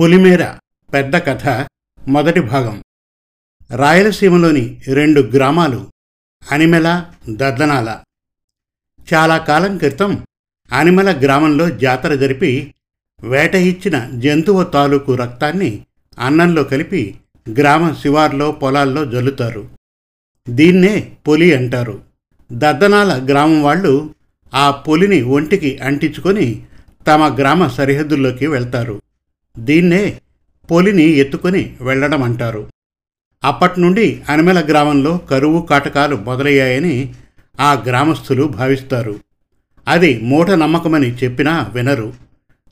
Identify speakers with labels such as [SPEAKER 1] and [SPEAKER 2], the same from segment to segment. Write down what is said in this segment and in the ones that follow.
[SPEAKER 1] పొలిమేర పెద్ద కథ మొదటి భాగం. రాయలసీమలోని రెండు గ్రామాలు అనిమెల దద్దనాల. చాలా కాలం క్రితం అనిమల గ్రామంలో జాతర జరిపి వేట ఇచ్చిన జంతువు తాలూకు రక్తాన్ని అన్నంలో కలిపి గ్రామ శివార్లో పొలాల్లో జల్లుతారు. దీన్నే పొలి అంటారు. దద్దనాల గ్రామం వాళ్ళు ఆ పొలిని ఒంటికి అంటించుకొని తమ గ్రామ సరిహద్దుల్లోకి వెళ్తారు. దీన్నే పొలిని ఎత్తుకొని వెళ్ళడం అంటారు అప్పటి నుండి గ్రామంలో కరువు కాటకాలు మొదలయ్యాయని ఆ గ్రామస్తులు భావిస్తారు. అది మూఢ నమ్మకమని చెప్పినా వినరు.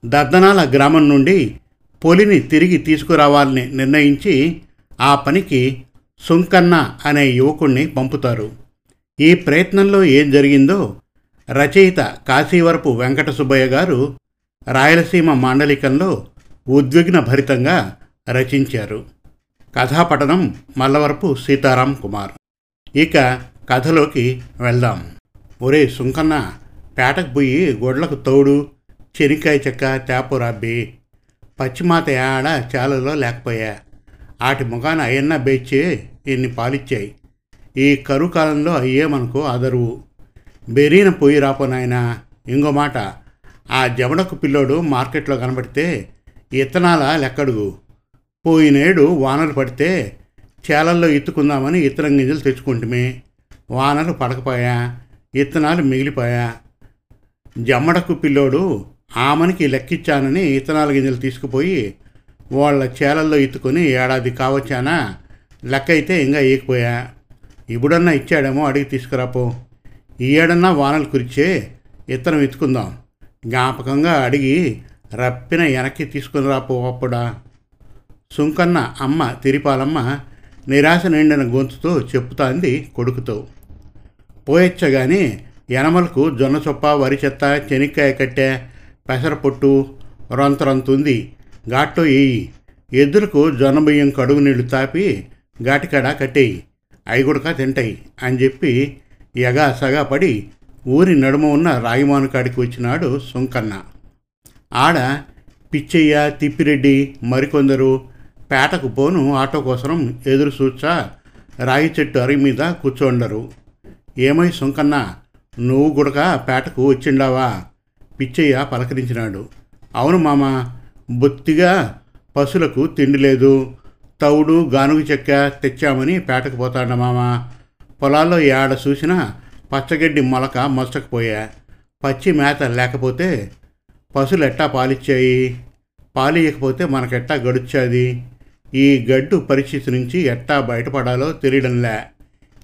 [SPEAKER 1] దద్దనాల గ్రామం నుండి పొలిని తిరిగి తీసుకురావాలని నిర్ణయించి ఆ పనికి సుంకన్న అనే యువకుణ్ణి పంపుతారు. ఈ ప్రయత్నంలో ఏం జరిగిందో రచయిత కాశీవరపు వెంకట సుబ్బయ్య గారు రాయలసీమ మాండలికంలో ఉద్విగ్న భరితంగా రచించారు. కథాపఠనం మల్లవరపు సీతారాం కుమార్. ఇక కథలోకి వెళ్దాం. ఒరే సుంకన్న పేటకు పోయి గొడ్లకు తోడు చెనిక్కాయ చెక్క తేపురాబ్బి పచ్చిమాత ఆడ చాలలో లేకపోయా. ఆటి ముఖాన అయ్యన్న బేచి ఇన్ని పాలిచ్చాయి. ఈ కరువు కాలంలో అయ్యే మనకు ఆదరువు. బెరీన పోయి రాపోనాయన ఇంకో మాట. ఆ జమడకు పిల్లోడు మార్కెట్లో కనబడితే ఇత్తనాల లెక్కడుగు? పోయినేడు వానలు పడితే చేలల్లో ఇత్తుకుందామని ఇత్తనం గింజలు తెచ్చుకుంటుమే. వానలు పడకపోయా ఇత్తనాలు మిగిలిపోయా. జమ్మడకు పిల్లోడు ఆమెనికి లెక్కిచ్చానని ఇత్తనాల గింజలు తీసుకుపోయి వాళ్ళ చేలల్లో ఇత్తుకొని ఏడాది కావచ్చానా? లెక్క అయితే ఇంకా ఏకిపోయా ఇప్పుడన్నా ఇచ్చాడేమో అడిగి తీసుకురాపో ఈ ఏడన్నా వానలు కురిచే ఇత్తనం ఎత్తుకుందాం జ్ఞాపకంగా అడిగి రప్పిన వెనక్కి తీసుకుని రాపోవప్పుడా సుంకన్న అమ్మ తిరిపాలమ్మ నిరాశ నిండిన గొంతుతో చెప్పుతాంది కొడుకుతో. పోయొచ్చగాని ఎనమలకు జొన్న చొప్ప వరి చెత్త చెనిక్కాయ కట్టె పెసరపొట్టు రొంతరొంతుంది ఘాట్లో వేయి ఎద్దులకు జొన్న బియ్యం కడుగు నీళ్ళు తాపి ఘాటికాడ కట్టేయి. అవి కూడా తింటాయి అని చెప్పి ఎగా సగా పడి ఊరి నడుమ ఉన్న రాగిమాను కాడికి వచ్చినాడు సుంకన్న. ఆడ పిచ్చయ్య తిప్పిరెడ్డి మరికొందరు పేటకు పోను ఆటో కోసం ఎదురు చూచా రాగి చెట్టు అరి మీద కూర్చోండరు. ఏమై సుంకన్న నువ్వు గుడక పేటకు వచ్చిండావా? పిచ్చయ్య పలకరించినాడు. అవును మామ బొత్తిగా పశులకు తిండి లేదు. తవుడు గానుగు చెక్క తెచ్చామని పేటకు పోతాడ మామ. పొలాల్లో ఏడ చూసినా పచ్చగడ్డి మొలక మొలచకపోయా పచ్చి మేత లేకపోతే పశువులు ఎట్టా పాలిచ్చాయి? పాలియకపోతే మనకెట్టా గడుచాది ఈ గడ్డు పరిస్థితి నుంచి ఎట్టా బయటపడాలో తెలియడంలే.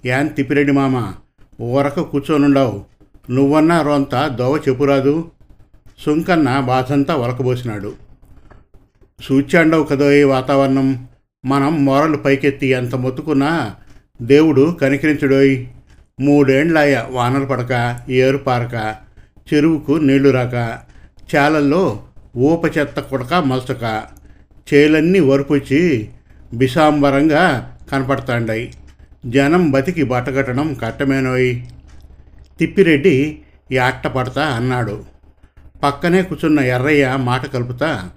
[SPEAKER 1] యాన్ తిప్పిరెడ్డి మామ? ఊరకు కూర్చోనుండవు. నువ్వన్నా రొంత దోవ చెప్పురాదు. సుంకన్న బాధంతా ఒలకబోసినాడు సూచాండవు కదో ఈ వాతావరణం? మనం మొరలు పైకెత్తి ఎంత మొత్తుకున్నా దేవుడు కనికరించడోయ్. మూడేండ్లాయ వానలు పడక ఏరు పారక చెరువుకు నీళ్ళు రాక చేలల్లో ఊప చెత్త కొడక మలచక చేలన్నీ వరపుచ్చి బిసాంబరంగా కనపడతాండాయి. జనం బతికి బట్టగట్టడం కట్టమేనోయ్ తిప్పిరెడ్డి యాట్ట పడతా అన్నాడు. పక్కనే కూర్చున్న ఎర్రయ్య మాట కలుపుతా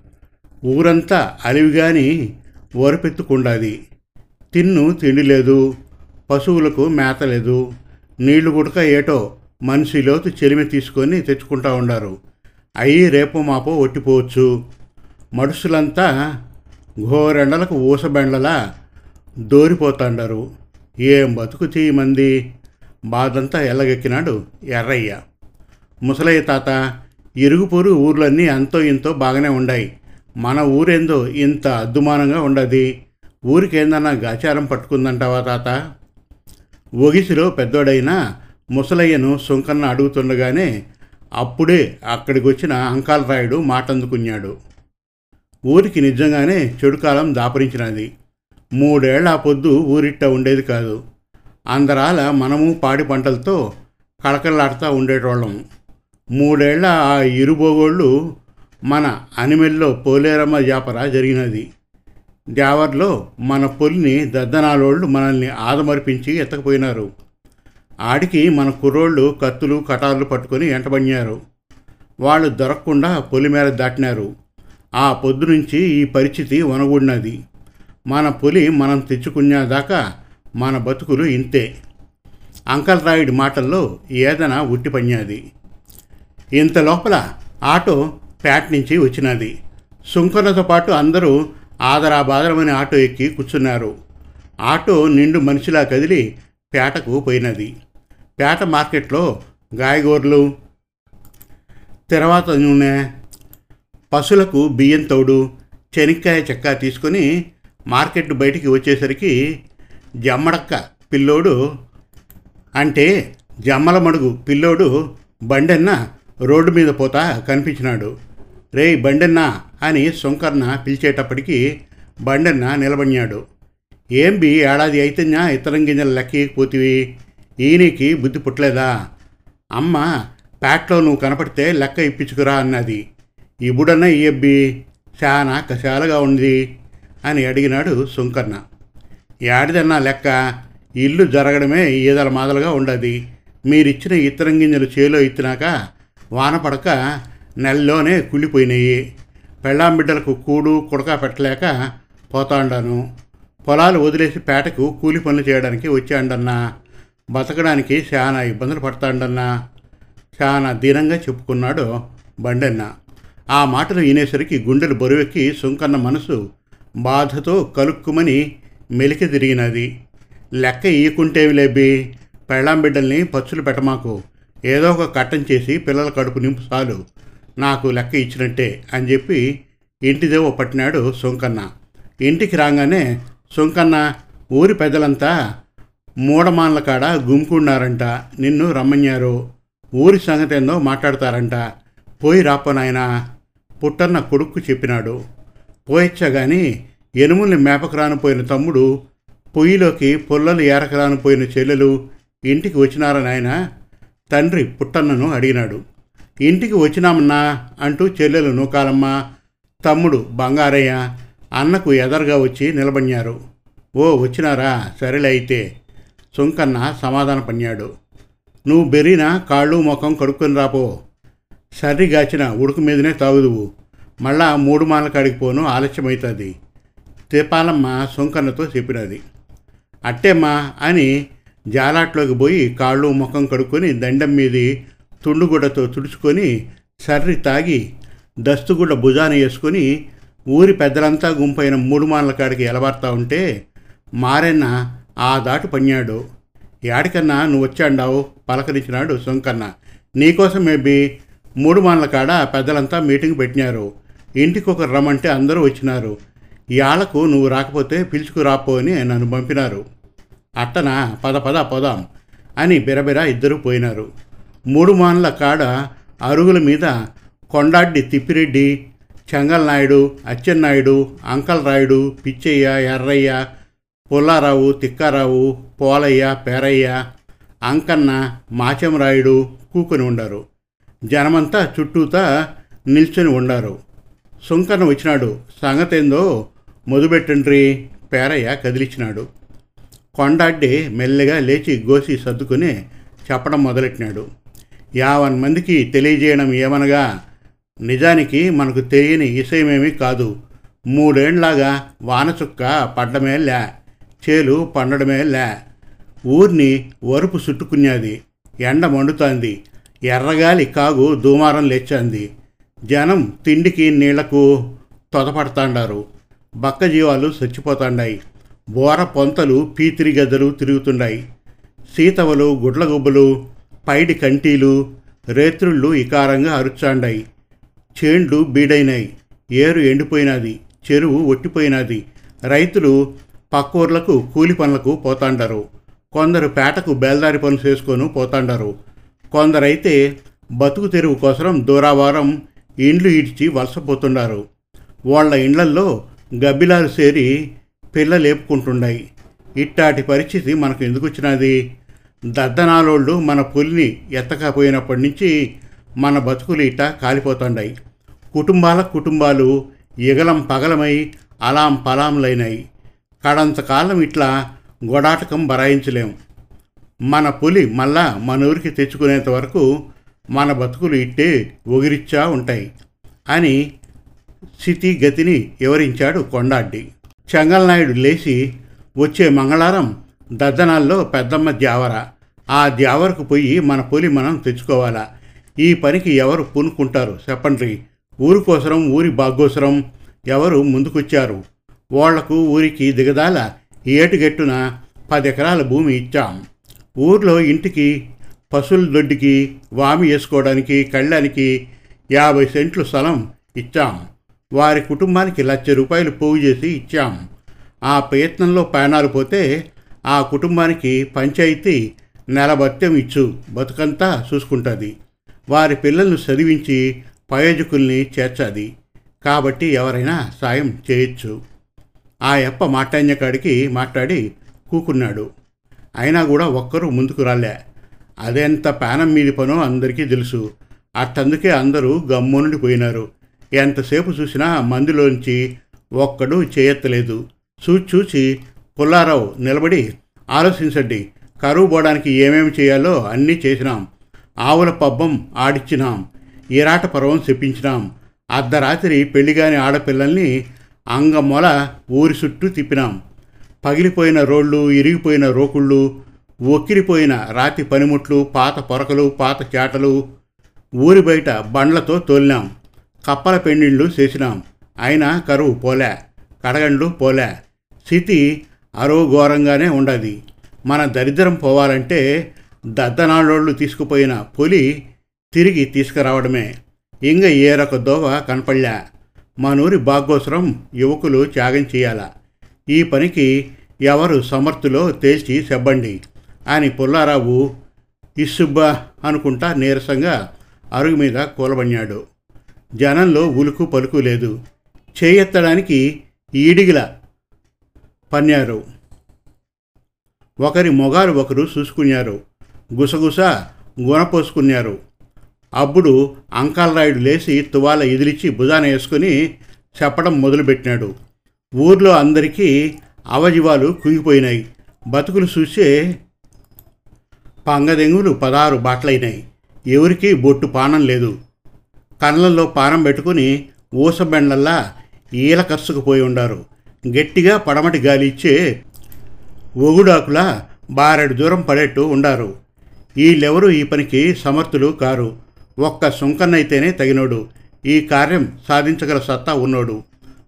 [SPEAKER 1] ఊరంతా అలివిగాని వరపెత్తుకుండాది. తిన్ను తిండి లేదు పశువులకు మేత లేదు నీళ్ళు గుడక ఏటో మనిషి లోతు చెలిమి తీసుకొని తెచ్చుకుంటా ఉండారు. అయి రేపు మాపో ఒట్టిపోవచ్చు. మనుషులంతా ఘోరెండలకు ఊసబెండలా దోరిపోతాండారు. ఏం బతుకు చేయమంది బాధంతా ఎల్లగెక్కినాడు ఎర్రయ్య. ముసలయ్య తాత ఇరుగుపొరు ఊర్లన్నీ అంతో ఇంతో బాగానే ఉండాయి. మన ఊరేందో ఇంత అద్దుమానంగా ఉండది. ఊరికేందన్నా గాచారం పట్టుకుందంటావా తాత? ఒగిసిలో పెద్దోడైన ముసలయ్యను సుంకన్న అడుగుతుండగానే అప్పుడే అక్కడికి వచ్చిన అంకాలరాయుడు మాటందుకున్నాడు. ఊరికి నిజంగానే చెడు కాలం దాపరించినది. మూడేళ్ళ ఆ పొద్దు ఊరిట్ట ఉండేది కాదు. అందరాల మనము పాడి పంటలతో కళకళలాడుతూ ఉండేటోళ్ళం. మూడేళ్ళ ఆ ఇరుబోగోళ్ళు మన అనిమెల్లో పోలేరమ్మ జాపర జరిగినది. జావర్లో మన పొలిని దద్దనాలోళ్ళు మనల్ని ఆదమర్పించి ఎత్తకపోయినారు. ఆడికి మన కుర్రోళ్ళు కత్తులు కటార్లు పట్టుకొని ఎంటబడినారు. వాళ్ళు దొరకకుండా పొలిమేర దాటినారు. ఆ పొద్దు నుంచి ఈ పరిస్థితి వనగుడినది. మన పులి మనం తెచ్చుకునేదాకా మన బతుకులు ఇంతే. అంకల్ రాయుడి మాటల్లో ఏదైనా ఉట్టిపన్యాది ఇంత లోపల ఆటో ప్యాట్ నుంచి వచ్చినది. సుంకనతో పాటు అందరూ ఆదరాబాదరమని ఆటో ఎక్కి కూర్చున్నారు. ఆటో నిండు మనిషిలా కదిలి పేటకు పోయినది. పేట మార్కెట్లో గాయగూరలు తర్వాత నూనె పశులకు బియ్యం తౌడు చెనిక్కాయ చెక్క తీసుకొని మార్కెట్ బయటికి వచ్చేసరికి జమ్మడక్క పిల్లోడు అంటే జమ్మల మడుగు పిల్లోడు బండెన్న రోడ్డు మీద పోతా కనిపించినాడు. రేయ్ బండెన్న అని శంకర్న పిలిచేటప్పటికి బండెన్న నిలబడినాడు. ఏం బి ఏడాది అయితేనా ఇతరం లెక్కకి లెక్కకపోతివి ఈయనకి బుద్ధి పుట్టలేదా? అమ్మ ప్యాట్లో నువ్వు కనపడితే లెక్క ఇప్పించుకురా అన్నది. ఇప్పుడన్నా ఇయ్యబ్బి చాలా కషాలుగా ఉంది అని అడిగినాడు సుంకర్ణ ఏడిదన్నా లెక్క? ఇల్లు జరగడమే ఈదల మాదలుగా ఉండదు. మీరిచ్చిన ఇత్తరం గింజలు చేలో ఎత్తినాక వాన పడక నెలలోనే కుళ్ళిపోయినాయి. పెళ్ళాం బిడ్డలకు కూడు కుడక పెట్టలేక పోతాండాను. పొలాలు వదిలేసి పేటకు కూలి పనులు చేయడానికి వచ్చాండన్నా. బతకడానికి చాలా ఇబ్బందులు పడతాడన్నా. చాలా దీనంగా చెప్పుకున్నాడు బండన్న. ఆ మాటలు వినేసరికి గుండెలు బరువెక్కి సుంకన్న మనసు బాధతో కలుక్కుమని మెలికి తిరిగినది. లెక్క ఈయకుంటేవి లేబి పెళ్ళాం బిడ్డల్ని పచ్చులు పెట్టమాకు. ఏదో ఒక కట్టం చేసి పిల్లల కడుపు నింపు చాలు. నాకు లెక్క ఇచ్చినట్టే అని చెప్పి ఇంటిదేవో పట్టినాడు సుంకన్న. ఇంటికి రాగానే సుంకన్న ఊరి పెద్దలంతా మూడమాన్ల కాడ గుమ్ముకున్నారంట. నిన్ను రమ్మన్నారు ఊరి సంగతి మాట్లాడతారంట. పోయి రాపోనాయనా పుట్టన్న కొడుక్కు చెప్పినాడు. పోయిచ్చగాని ఎనుముల్ని మేపకరాను పోయిన తమ్ముడు పొయ్యిలోకి పుల్లలు ఏరకరాను పోయిన చెల్లెలు ఇంటికి వచ్చినారని ఆయన తండ్రి పుట్టన్నను అడిగినాడు. ఇంటికి వచ్చినామన్నా అంటూ చెల్లెలు నూకాలమ్మ తమ్ముడు బంగారయ్య అన్నకు ఎదరగా వచ్చి నిలబడినారు. ఓ వచ్చినారా? సరేలే అయితే. సుంకన్న సమాధాన పన్నాడు నువ్వు బెరిన కాళ్ళు ముఖం కడుక్కొని రాపో సర్రిగాచిన ఉడుకు మీదనే తాగుదువు. మళ్ళా మూడు మాల కాడికి పోను ఆలస్యమవుతుంది తిపాలమ్మ సుంకన్నతో చెప్పినది. అట్టేమ్మా అని జాలాట్లోకి పోయి కాళ్ళు ముఖం కడుక్కొని దండం మీది తుండుగుడ్డతో తుడుచుకొని సర్రి తాగి దస్తుగుడ్డ భుజాన వేసుకొని ఊరి పెద్దలంతా గుంపైన మూడు మానల కాడికి ఎలబడతా ఉంటే మారెన్న ఆ దాటు పన్నాడు యాడికన్నా నువ్వు వచ్చాండావు? పలకరించినాడు సొంకన్న. నీకోసం మేబీ మూడు మానల కాడ పెద్దలంతా మీటింగ్ పెట్టినారు. ఇంటికి ఒకరు రమ్మంటే అందరూ వచ్చినారు. ఇవాళకు నువ్వు రాకపోతే పిలుచుకురాపో అని నన్ను పంపినారు. అట్టనా? పద పద పోదాం అని బిరబిర ఇద్దరు పోయినారు. మూడు మాన్ల కాడ అరుగుల మీద కొండాడ్డి తిప్పిరెడ్డి చెంగల్నాయుడు అచ్చెన్నాయుడు అంకల్ రాయుడు పిచ్చయ్య ఎర్రయ్య పుల్లారావు తిక్కారావు పోలయ్య పేరయ్య అంకన్న మాచమరాయుడు కూకొని ఉండారు. జనమంతా చుట్టూతా నిల్చొని ఉండారు. సుంకన్న వచ్చినాడు. సంగతేందో మొదలుపెట్టండ్రి పేరయ్య కదిలిచ్చినాడు. కొండాడ్డి మెల్లగా లేచి గోసి సర్దుకుని చెప్పడం మొదలెట్టినాడు. యావన్ మందికి తెలియజేయడం ఏమనగా నిజానికి మనకు తెలియని విషయమేమీ కాదు. మూడేండ్లాగా వానచుక్క పడ్డమే లే చేలు పండడమే లే. ఊరిని వరుపు చుట్టుకున్నది. ఎండ మండుతోంది. ఎర్రగాలి కాగు దూమారం లేచాంది జనం తిండికి నీళ్ళకు తొదపడతాండారు బక్క జీవాలు చచ్చిపోతాండాయి. బోర పొంతలు పీతిరి గద్దలు తిరుగుతుండాయి. సీతవలు గుడ్లగుబ్బలు పైడి కంటీలు రేత్రుళ్ళు ఇకారంగా అరుచాండాయి. చేండ్లు బీడైనాయి. ఏరు ఎండిపోయినది. చెరువు ఒట్టిపోయినది. రైతులు పక్కూర్లకు కూలి పనులకు పోతాండారు. కొందరు పేటకు బేల్దారి పనులు చేసుకొని పోతాండారు. కొందరైతే బతుకు తెరువు కోసం దూరావారం ఇండ్లు ఇడ్చి వలసపోతుండారు. వాళ్ళ ఇండ్లల్లో గబ్బిలాలు సేరి పిల్ల లేపుకుంటుండాయి ఇట్టాటి పరిస్థితి మనకు ఎందుకు వచ్చినది దద్దనాలోళ్ళు మన పులిని ఎత్తకపోయినప్పటి నుంచి మన బతుకులు ఇట్ట కాలిపోతుండాయి. కుటుంబాల కుటుంబాలు ఇగలం పగలమై అలాం పలాంలైనాయి. కడంతకాలం ఇట్లా గొడాటకం బరాయించలేం. మన పులి మళ్ళా మన ఊరికి తెచ్చుకునేంత వరకు మన బతుకులు ఇట్టే ఒగిరిచ్చా ఉంటాయి అని స్థితి గతిని వివరించాడు కొండాడ్డి. చెంగల్నాయుడు లేచి వచ్చే మంగళవారం దద్దనాల్లో పెద్దమ్మ జావర ఆ జావరకు పోయి మన పొలి మనం తెచ్చుకోవాలా? ఈ పనికి ఎవరు పూనుకుంటారు? చెప్పండి. ఊరి కోసరం ఊరి బాగోసరం ఎవరు ముందుకొచ్చారు? వాళ్ళకు ఊరికి దిగదాల ఏటుగెట్టున పది ఎకరాల భూమి ఇచ్చాం. ఊర్లో ఇంటికి పశువుల దొడ్డికి వామి వేసుకోవడానికి కళ్ళానికి యాభై సెంట్లు స్థలం ఇచ్చాం. వారి కుటుంబానికి లక్ష రూపాయలు పోగు చేసి ఇచ్చాం. ఆ ప్రయత్నంలో ప్రాణాలు పోతే ఆ కుటుంబానికి పంచాయతీ నెల భత్యం ఇచ్చు. బతుకంతా చూసుకుంటుంది. వారి పిల్లలను చదివించి ప్రయోజకుల్ని చేర్చాది. కాబట్టి ఎవరైనా సాయం చేయొచ్చు. ఆ యప్ప మాట్లాడినకాడికి మాట్లాడి కూకున్నాడు. అయినా కూడా ఒక్కరూ ముందుకు రాలే. అదెంత పానం మీది పనో అందరికీ తెలుసు. అట్టందుకే అందరూ గమ్మునుండి పోయినారు. ఎంతసేపు చూసినా మందిలోంచి ఒక్కడు చేయెత్తలేదు. చూచి చూచి పుల్లారావు నిలబడి ఆలోచించండి. కరువు పోవడానికి ఏమేమి చేయాలో అన్నీ చేసినాం. ఆవుల పబ్బం ఆడిచ్చినాం. ఈరాట పర్వం చెప్పించినాం. అర్ధరాత్రి పెళ్ళిగాని ఆడపిల్లల్ని అంగమొల ఊరి చుట్టూ తిప్పినాం. పగిలిపోయిన రోళ్ళు ఇరిగిపోయిన రోకుళ్ళు ఒక్కిరిపోయిన రాతి పనిముట్లు పాత పొరకలు పాత చేటలు ఊరి బయట బండ్లతో తోలినాం. కప్పల పెండిళ్ళు చేసినాం. అయినా కరువు పోలే కడగండ్లు పోలే. స్థితి అరోఘోరంగానే ఉండదు. మన దరిద్రం పోవాలంటే దద్దనాళ్ళోళ్ళు తీసుకుపోయిన పులి తిరిగి తీసుకురావడమే. ఇంగ ఏరొక దోవ కనపడలే. మనూరి బాగోసరం యువకులు త్యాగం చేయాల. ఈ పనికి ఎవరు సమర్థులో తేల్చి చెప్పండి అని పుల్లారావు ఇస్సుబ్బా అనుకుంటా నీరసంగా అరుగు మీద కూలబడినాడు. జనంలో ఉలుకు పలుకు లేదు. చేయెత్తడానికి ఈడిగిల పన్నారు. ఒకరి మొగారు ఒకరు చూసుకున్నారు. గుసగుస గుణపోసుకున్నారు అప్పుడు అంకాలరాయుడు లేచి తువాల ఎదిలిచ్చి భుజాన వేసుకుని చెప్పడం మొదలుపెట్టినాడు. ఊర్లో అందరికీ అవజీవాలు కుంగిపోయినాయి. బతుకులు చూసే పంగదెంగులు పదహారు బాటలైనాయి. ఎవరికీ బొట్టు పానం లేదు. కళ్ళల్లో పానం పెట్టుకుని ఊసబెండల్లా ఈల కసుకుపోయి ఉండారు. గట్టిగా పడమటి గాలి ఇచ్చే ఒగుడాకులా బారెడు దూరం పడేట్టు ఉండారు. వీళ్ళెవరూ ఈ పనికి సమర్థులు కారు. ఒక్క సుంకన్నైతేనే తగినోడు. ఈ కార్యం సాధించగల సత్తా ఉన్నోడు.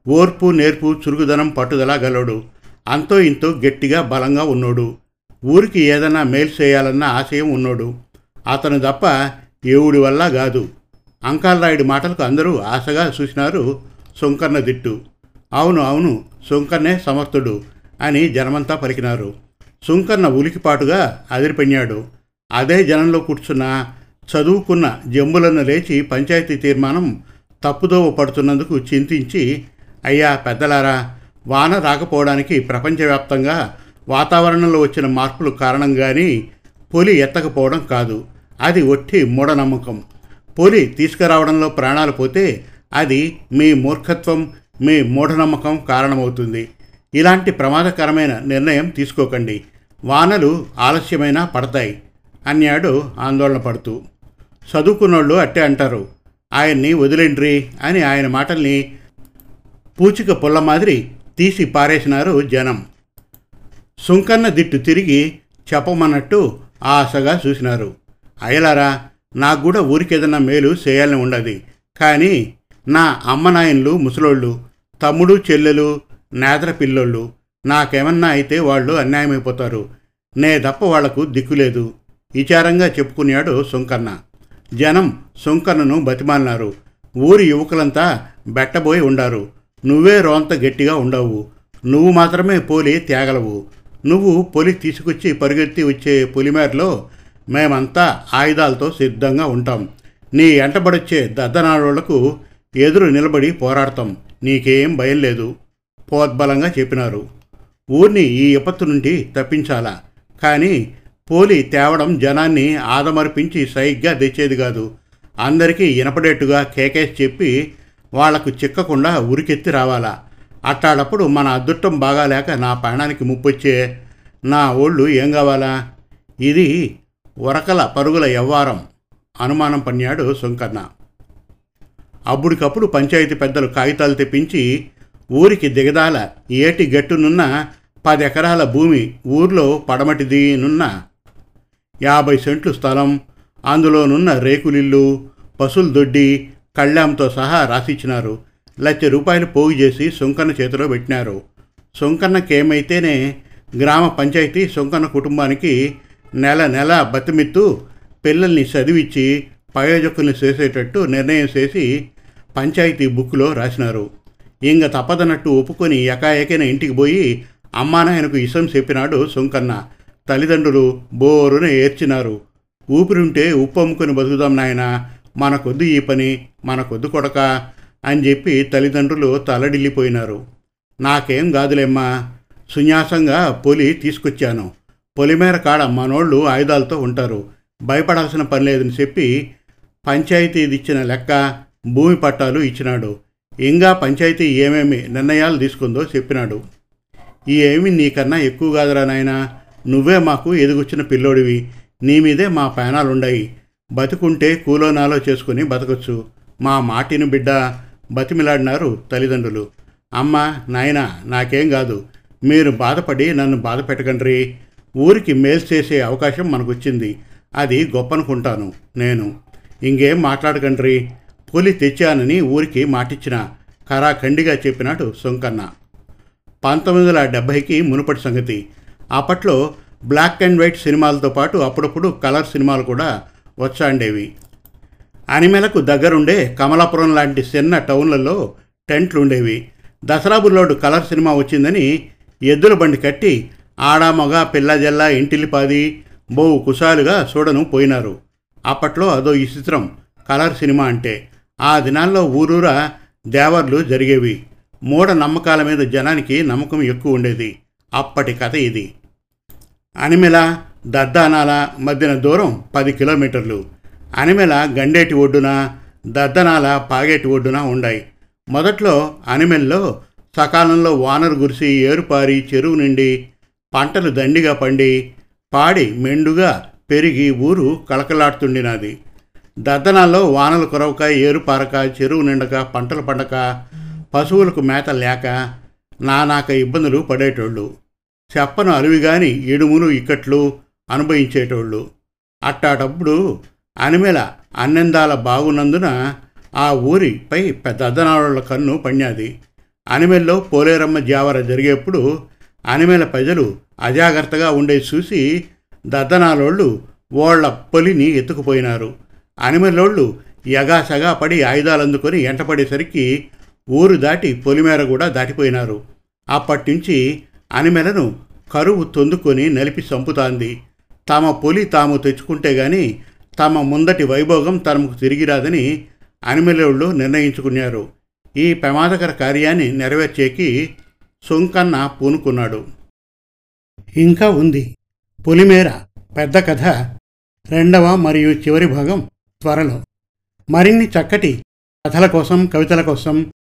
[SPEAKER 1] ఓర్పు నేర్పు చురుకుదనం పట్టుదల గలడు. అంతో ఇంతో గట్టిగా బలంగా ఉన్నోడు. ఊరికి ఏదన్నా మేలు చేయాలన్న ఆశయం ఉన్నోడు. అతను తప్ప ఏవుడి వల్ల కాదు. అంకాలరాయుడి మాటలకు అందరూ ఆశగా చూసినారు సుంకర్ణ దిట్టు. అవును అవును సుంకర్ణే సమర్థుడు అని జనమంతా పలికినారు. సుంకర్ణ ఉలికిపాటుగా అదిరిపెన్నాడు అదే జనంలో కూర్చున్న చదువుకున్న జంబులను లేచి పంచాయతీ తీర్మానం తప్పుదోవ పడుతున్నందుకు చింతించి అయ్యా పెద్దలారా వాన రాకపోవడానికి ప్రపంచవ్యాప్తంగా వాతావరణంలో వచ్చిన మార్పులు కారణంగాని పొలి ఎత్తకపోవడం కాదు. అది ఒట్టి మూఢనమ్మకం. పొలి తీసుకురావడంలో ప్రాణాలు పోతే అది మీ మూర్ఖత్వం మీ మూఢనమ్మకం కారణమవుతుంది. ఇలాంటి ప్రమాదకరమైన నిర్ణయం తీసుకోకండి. వానలు ఆలస్యమైనా పడతాయి. అన్నాడు ఆందోళన పడుతూ చదువుకున్నోళ్ళు అట్టే అంటారు. ఆయన్ని వదిలేండ్రి అని ఆయన మాటల్ని పూచిక పుల్ల మాదిరి తీసి పారేసినారు జనం. సుంకన్న దిట్టు తిరిగి చెప్పమన్నట్టు ఆశగా చూసినారు. అయ్యలారా నాకు కూడా ఊరికేదన్నా మేలు చేయాలని ఉండదు. కానీ నా అమ్మ నాయన్లు ముసలోళ్ళు తమ్ముడు చెల్లెలు నేదర పిల్లోళ్ళు నాకేమన్నా అయితే వాళ్ళు అన్యాయమైపోతారు. నే తప్ప వాళ్ళకు దిక్కులేదు విచారంగా చెప్పుకున్నాడు సుంకన్న. జనం సుంకరను బతిమాలినారు. ఊరి యువకులంతా బెట్టబోయి ఉండారు. నువ్వే రోంత గట్టిగా ఉండవు. నువ్వు మాత్రమే పోలి తేగలవు. నువ్వు పొలి తీసుకొచ్చి పరిగెత్తి వచ్చే పులిమేరలో మేమంతా ఆయుధాలతో సిద్ధంగా ఉంటాం. నీ ఎంటబడొచ్చే దద్దనాడోళ్ళకు ఎదురు నిలబడి పోరాడతాం. నీకేం భయం లేదు. పోద్బలంగా చెప్పినారు. ఊరిని ఈ విపత్తు నుండి తప్పించాలా? కానీ పోలి తేవడం జనాన్ని ఆదమర్పించి సైగ్గా తెచ్చేది కాదు. అందరికీ వినపడేట్టుగా కేకేసి చెప్పి వాళ్ళకు చిక్కకుండా ఉరికెత్తి రావాలా. అట్టాడప్పుడు మన అదృష్టం బాగాలేక నా ప్రాణానికి ముప్పొచ్చే నా ఓళ్ళు ఏం కావాలా? ఇది ఉరకల పరుగుల యవ్వారం అనుమానం పన్నాడు సుంకన్న అప్పుడికప్పుడు పంచాయతీ పెద్దలు కాగితాలు తెప్పించి ఊరికి దిగదాల ఏటి గట్టునున్న పది ఎకరాల భూమి ఊర్లో పడమటిది నున్న యాభై సెంట్లు స్థలం. అందులోనున్న రేకులిల్లు పసులు దొడ్డి కళ్ళాంతో సహా రాసిచ్చినారు. లక్ష రూపాయలు పోగు చేసి సుంకన్న చేతిలో పెట్టినారు. సుంకన్నకేమైతేనే గ్రామ పంచాయతీ సుంకన్న కుటుంబానికి నెల నెల బతిమిత్తు పిల్లల్ని చదివించి ప్రయోజకుల్ని చేసేటట్టు నిర్ణయం చేసి పంచాయతీ బుక్లో రాసినారు. ఇంక తప్పదన్నట్టు ఒప్పుకొని ఎకాయకైన ఇంటికి పోయి అమ్మానాయనకు ఇసం చెప్పినాడు సుంకన్న. తల్లిదండ్రులు బోరున ఏడ్చినారు. ఊపిరుంటే ఉప్పు అమ్ముకుని బతుకుదాం నాయన మనకొద్దు ఈ పని మనకొద్దు కొడక అని చెప్పి తల్లిదండ్రులు తలడిల్లిపోయినారు. నాకేం కాదులేమ్మా సున్యాసంగా పొలి తీసుకొచ్చాను. పొలిమేర కాడ మనోళ్ళు ఆయుధాలతో ఉంటారు. భయపడాల్సిన పని లేదని చెప్పి పంచాయతీది ఇచ్చిన లెక్క భూమి పట్టాలు ఇచ్చినాడు. ఇంకా పంచాయతీ ఏమేమి నిర్ణయాలు తీసుకుందో చెప్పినాడు. ఈ ఏమి నీకన్నా ఎక్కువ కాదురా నాయనా నువ్వే మాకు ఎదుగుచ్చిన పిల్లోడివి. నీ మీదే మా ప్రాణాలుండయి. బతుకుంటే కూలోనాలో చేసుకుని బతకొచ్చు. మా మాటిని బిడ్డ బతిమిలాడినారు తల్లిదండ్రులు. అమ్మ నాయనా నాకేం కాదు మీరు బాధపడి నన్ను బాధ పెట్టకండ్రి. ఊరికి మేలు చేసే అవకాశం మనకొచ్చింది. అది గొప్పనుకుంటాను నేను. ఇంకేం మాట్లాడకండ్రి. పులి తెచ్చానని ఊరికి మాటిచ్చిన ఖరాఖండిగా చెప్పినాడు సొంకన్న. పంతొమ్మిది వందల డెబ్భైకి మునుపటి సంగతి. అప్పట్లో బ్లాక్ అండ్ వైట్ సినిమాలతో పాటు అప్పుడప్పుడు కలర్ సినిమాలు కూడా వచ్చాండేవి. అనిమెలకు దగ్గరుండే కమలాపురం లాంటి చిన్న టౌన్లలో టెంట్లు ఉండేవి దసరా బుల్లోడు కలర్ సినిమా వచ్చిందని ఎద్దుల బండి కట్టి ఆడ మగ పిల్ల జల్ల ఇంటిలిపాది బోవు కుశాలుగా చూడను పోయినారు. అప్పట్లో అదో ఈ చిత్రం కలర్ సినిమా అంటే. ఆ దినాల్లో ఊరూరా దేవర్లు జరిగేవి. మూఢ నమ్మకాల మీద జనానికి నమ్మకం ఎక్కువ ఉండేది అప్పటి కథ ఇది. అనిమెల దద్దానాల మధ్యన దూరం పది కిలోమీటర్లు. అనిమెల గండేటి ఒడ్డున దద్దనాల పాగేటి ఒడ్డున ఉన్నాయి మొదట్లో అనిమెల్లో సకాలంలో వానరు గురిసి ఏరుపారి చెరువు నిండి పంటలు దండిగా పండి పాడి మెండుగా పెరిగి ఊరు కలకలాడుతుండినది దద్దనాల్లో వానలు కురవక ఏరుపారక చెరువు నిండక పంటలు పండక పశువులకు మేత లేక నానాక ఇబ్బందులు పడేటోళ్ళు. చెప్పను అలివిగాని ఇడుమును ఇక్కట్లు అనుభవించేటోళ్ళు. అట్టాటప్పుడు అనిమెల అన్నెందాల బాగున్నందున ఆ ఊరిపై పెద్ద అద్దనాళ్ళ కన్ను పణ్యాది. అనిమెల్లో పోలేరమ్మ జావర జరిగేప్పుడు అనిమెల ప్రజలు అజాగ్రత్తగా ఉండేది చూసి దద్దనాలోళ్ళు వాళ్ళ పొలిని ఎత్తుకుపోయినారు. అనిమెలోళ్ళు ఎగాసగా పడి ఆయుధాలు అందుకొని ఎంటపడేసరికి ఊరు దాటి పొలిమేర కూడా దాటిపోయినారు. అప్పటినుంచి అనిమెలను కరువు తొందుకొని నలిపి చంపుతాంది. తమ పొలి తాము తెచ్చుకుంటే గాని తమ ముందటి వైభోగం తమకు తిరిగిరాదని అనిమెలోళ్ళు నిర్ణయించుకున్నారు. ఈ ప్రమాదకర కార్యాన్ని నెరవేర్చేకి సొంకన్న పూనుకున్నాడు. ఇంకా ఉంది. పులిమేర పెద్ద కథ. రెండవ మరియు చివరి భాగం త్వరలో. మరిన్ని చక్కటి కథల కోసం కవితల కోసం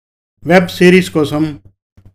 [SPEAKER 1] వెబ్ సిరీస్ కోసం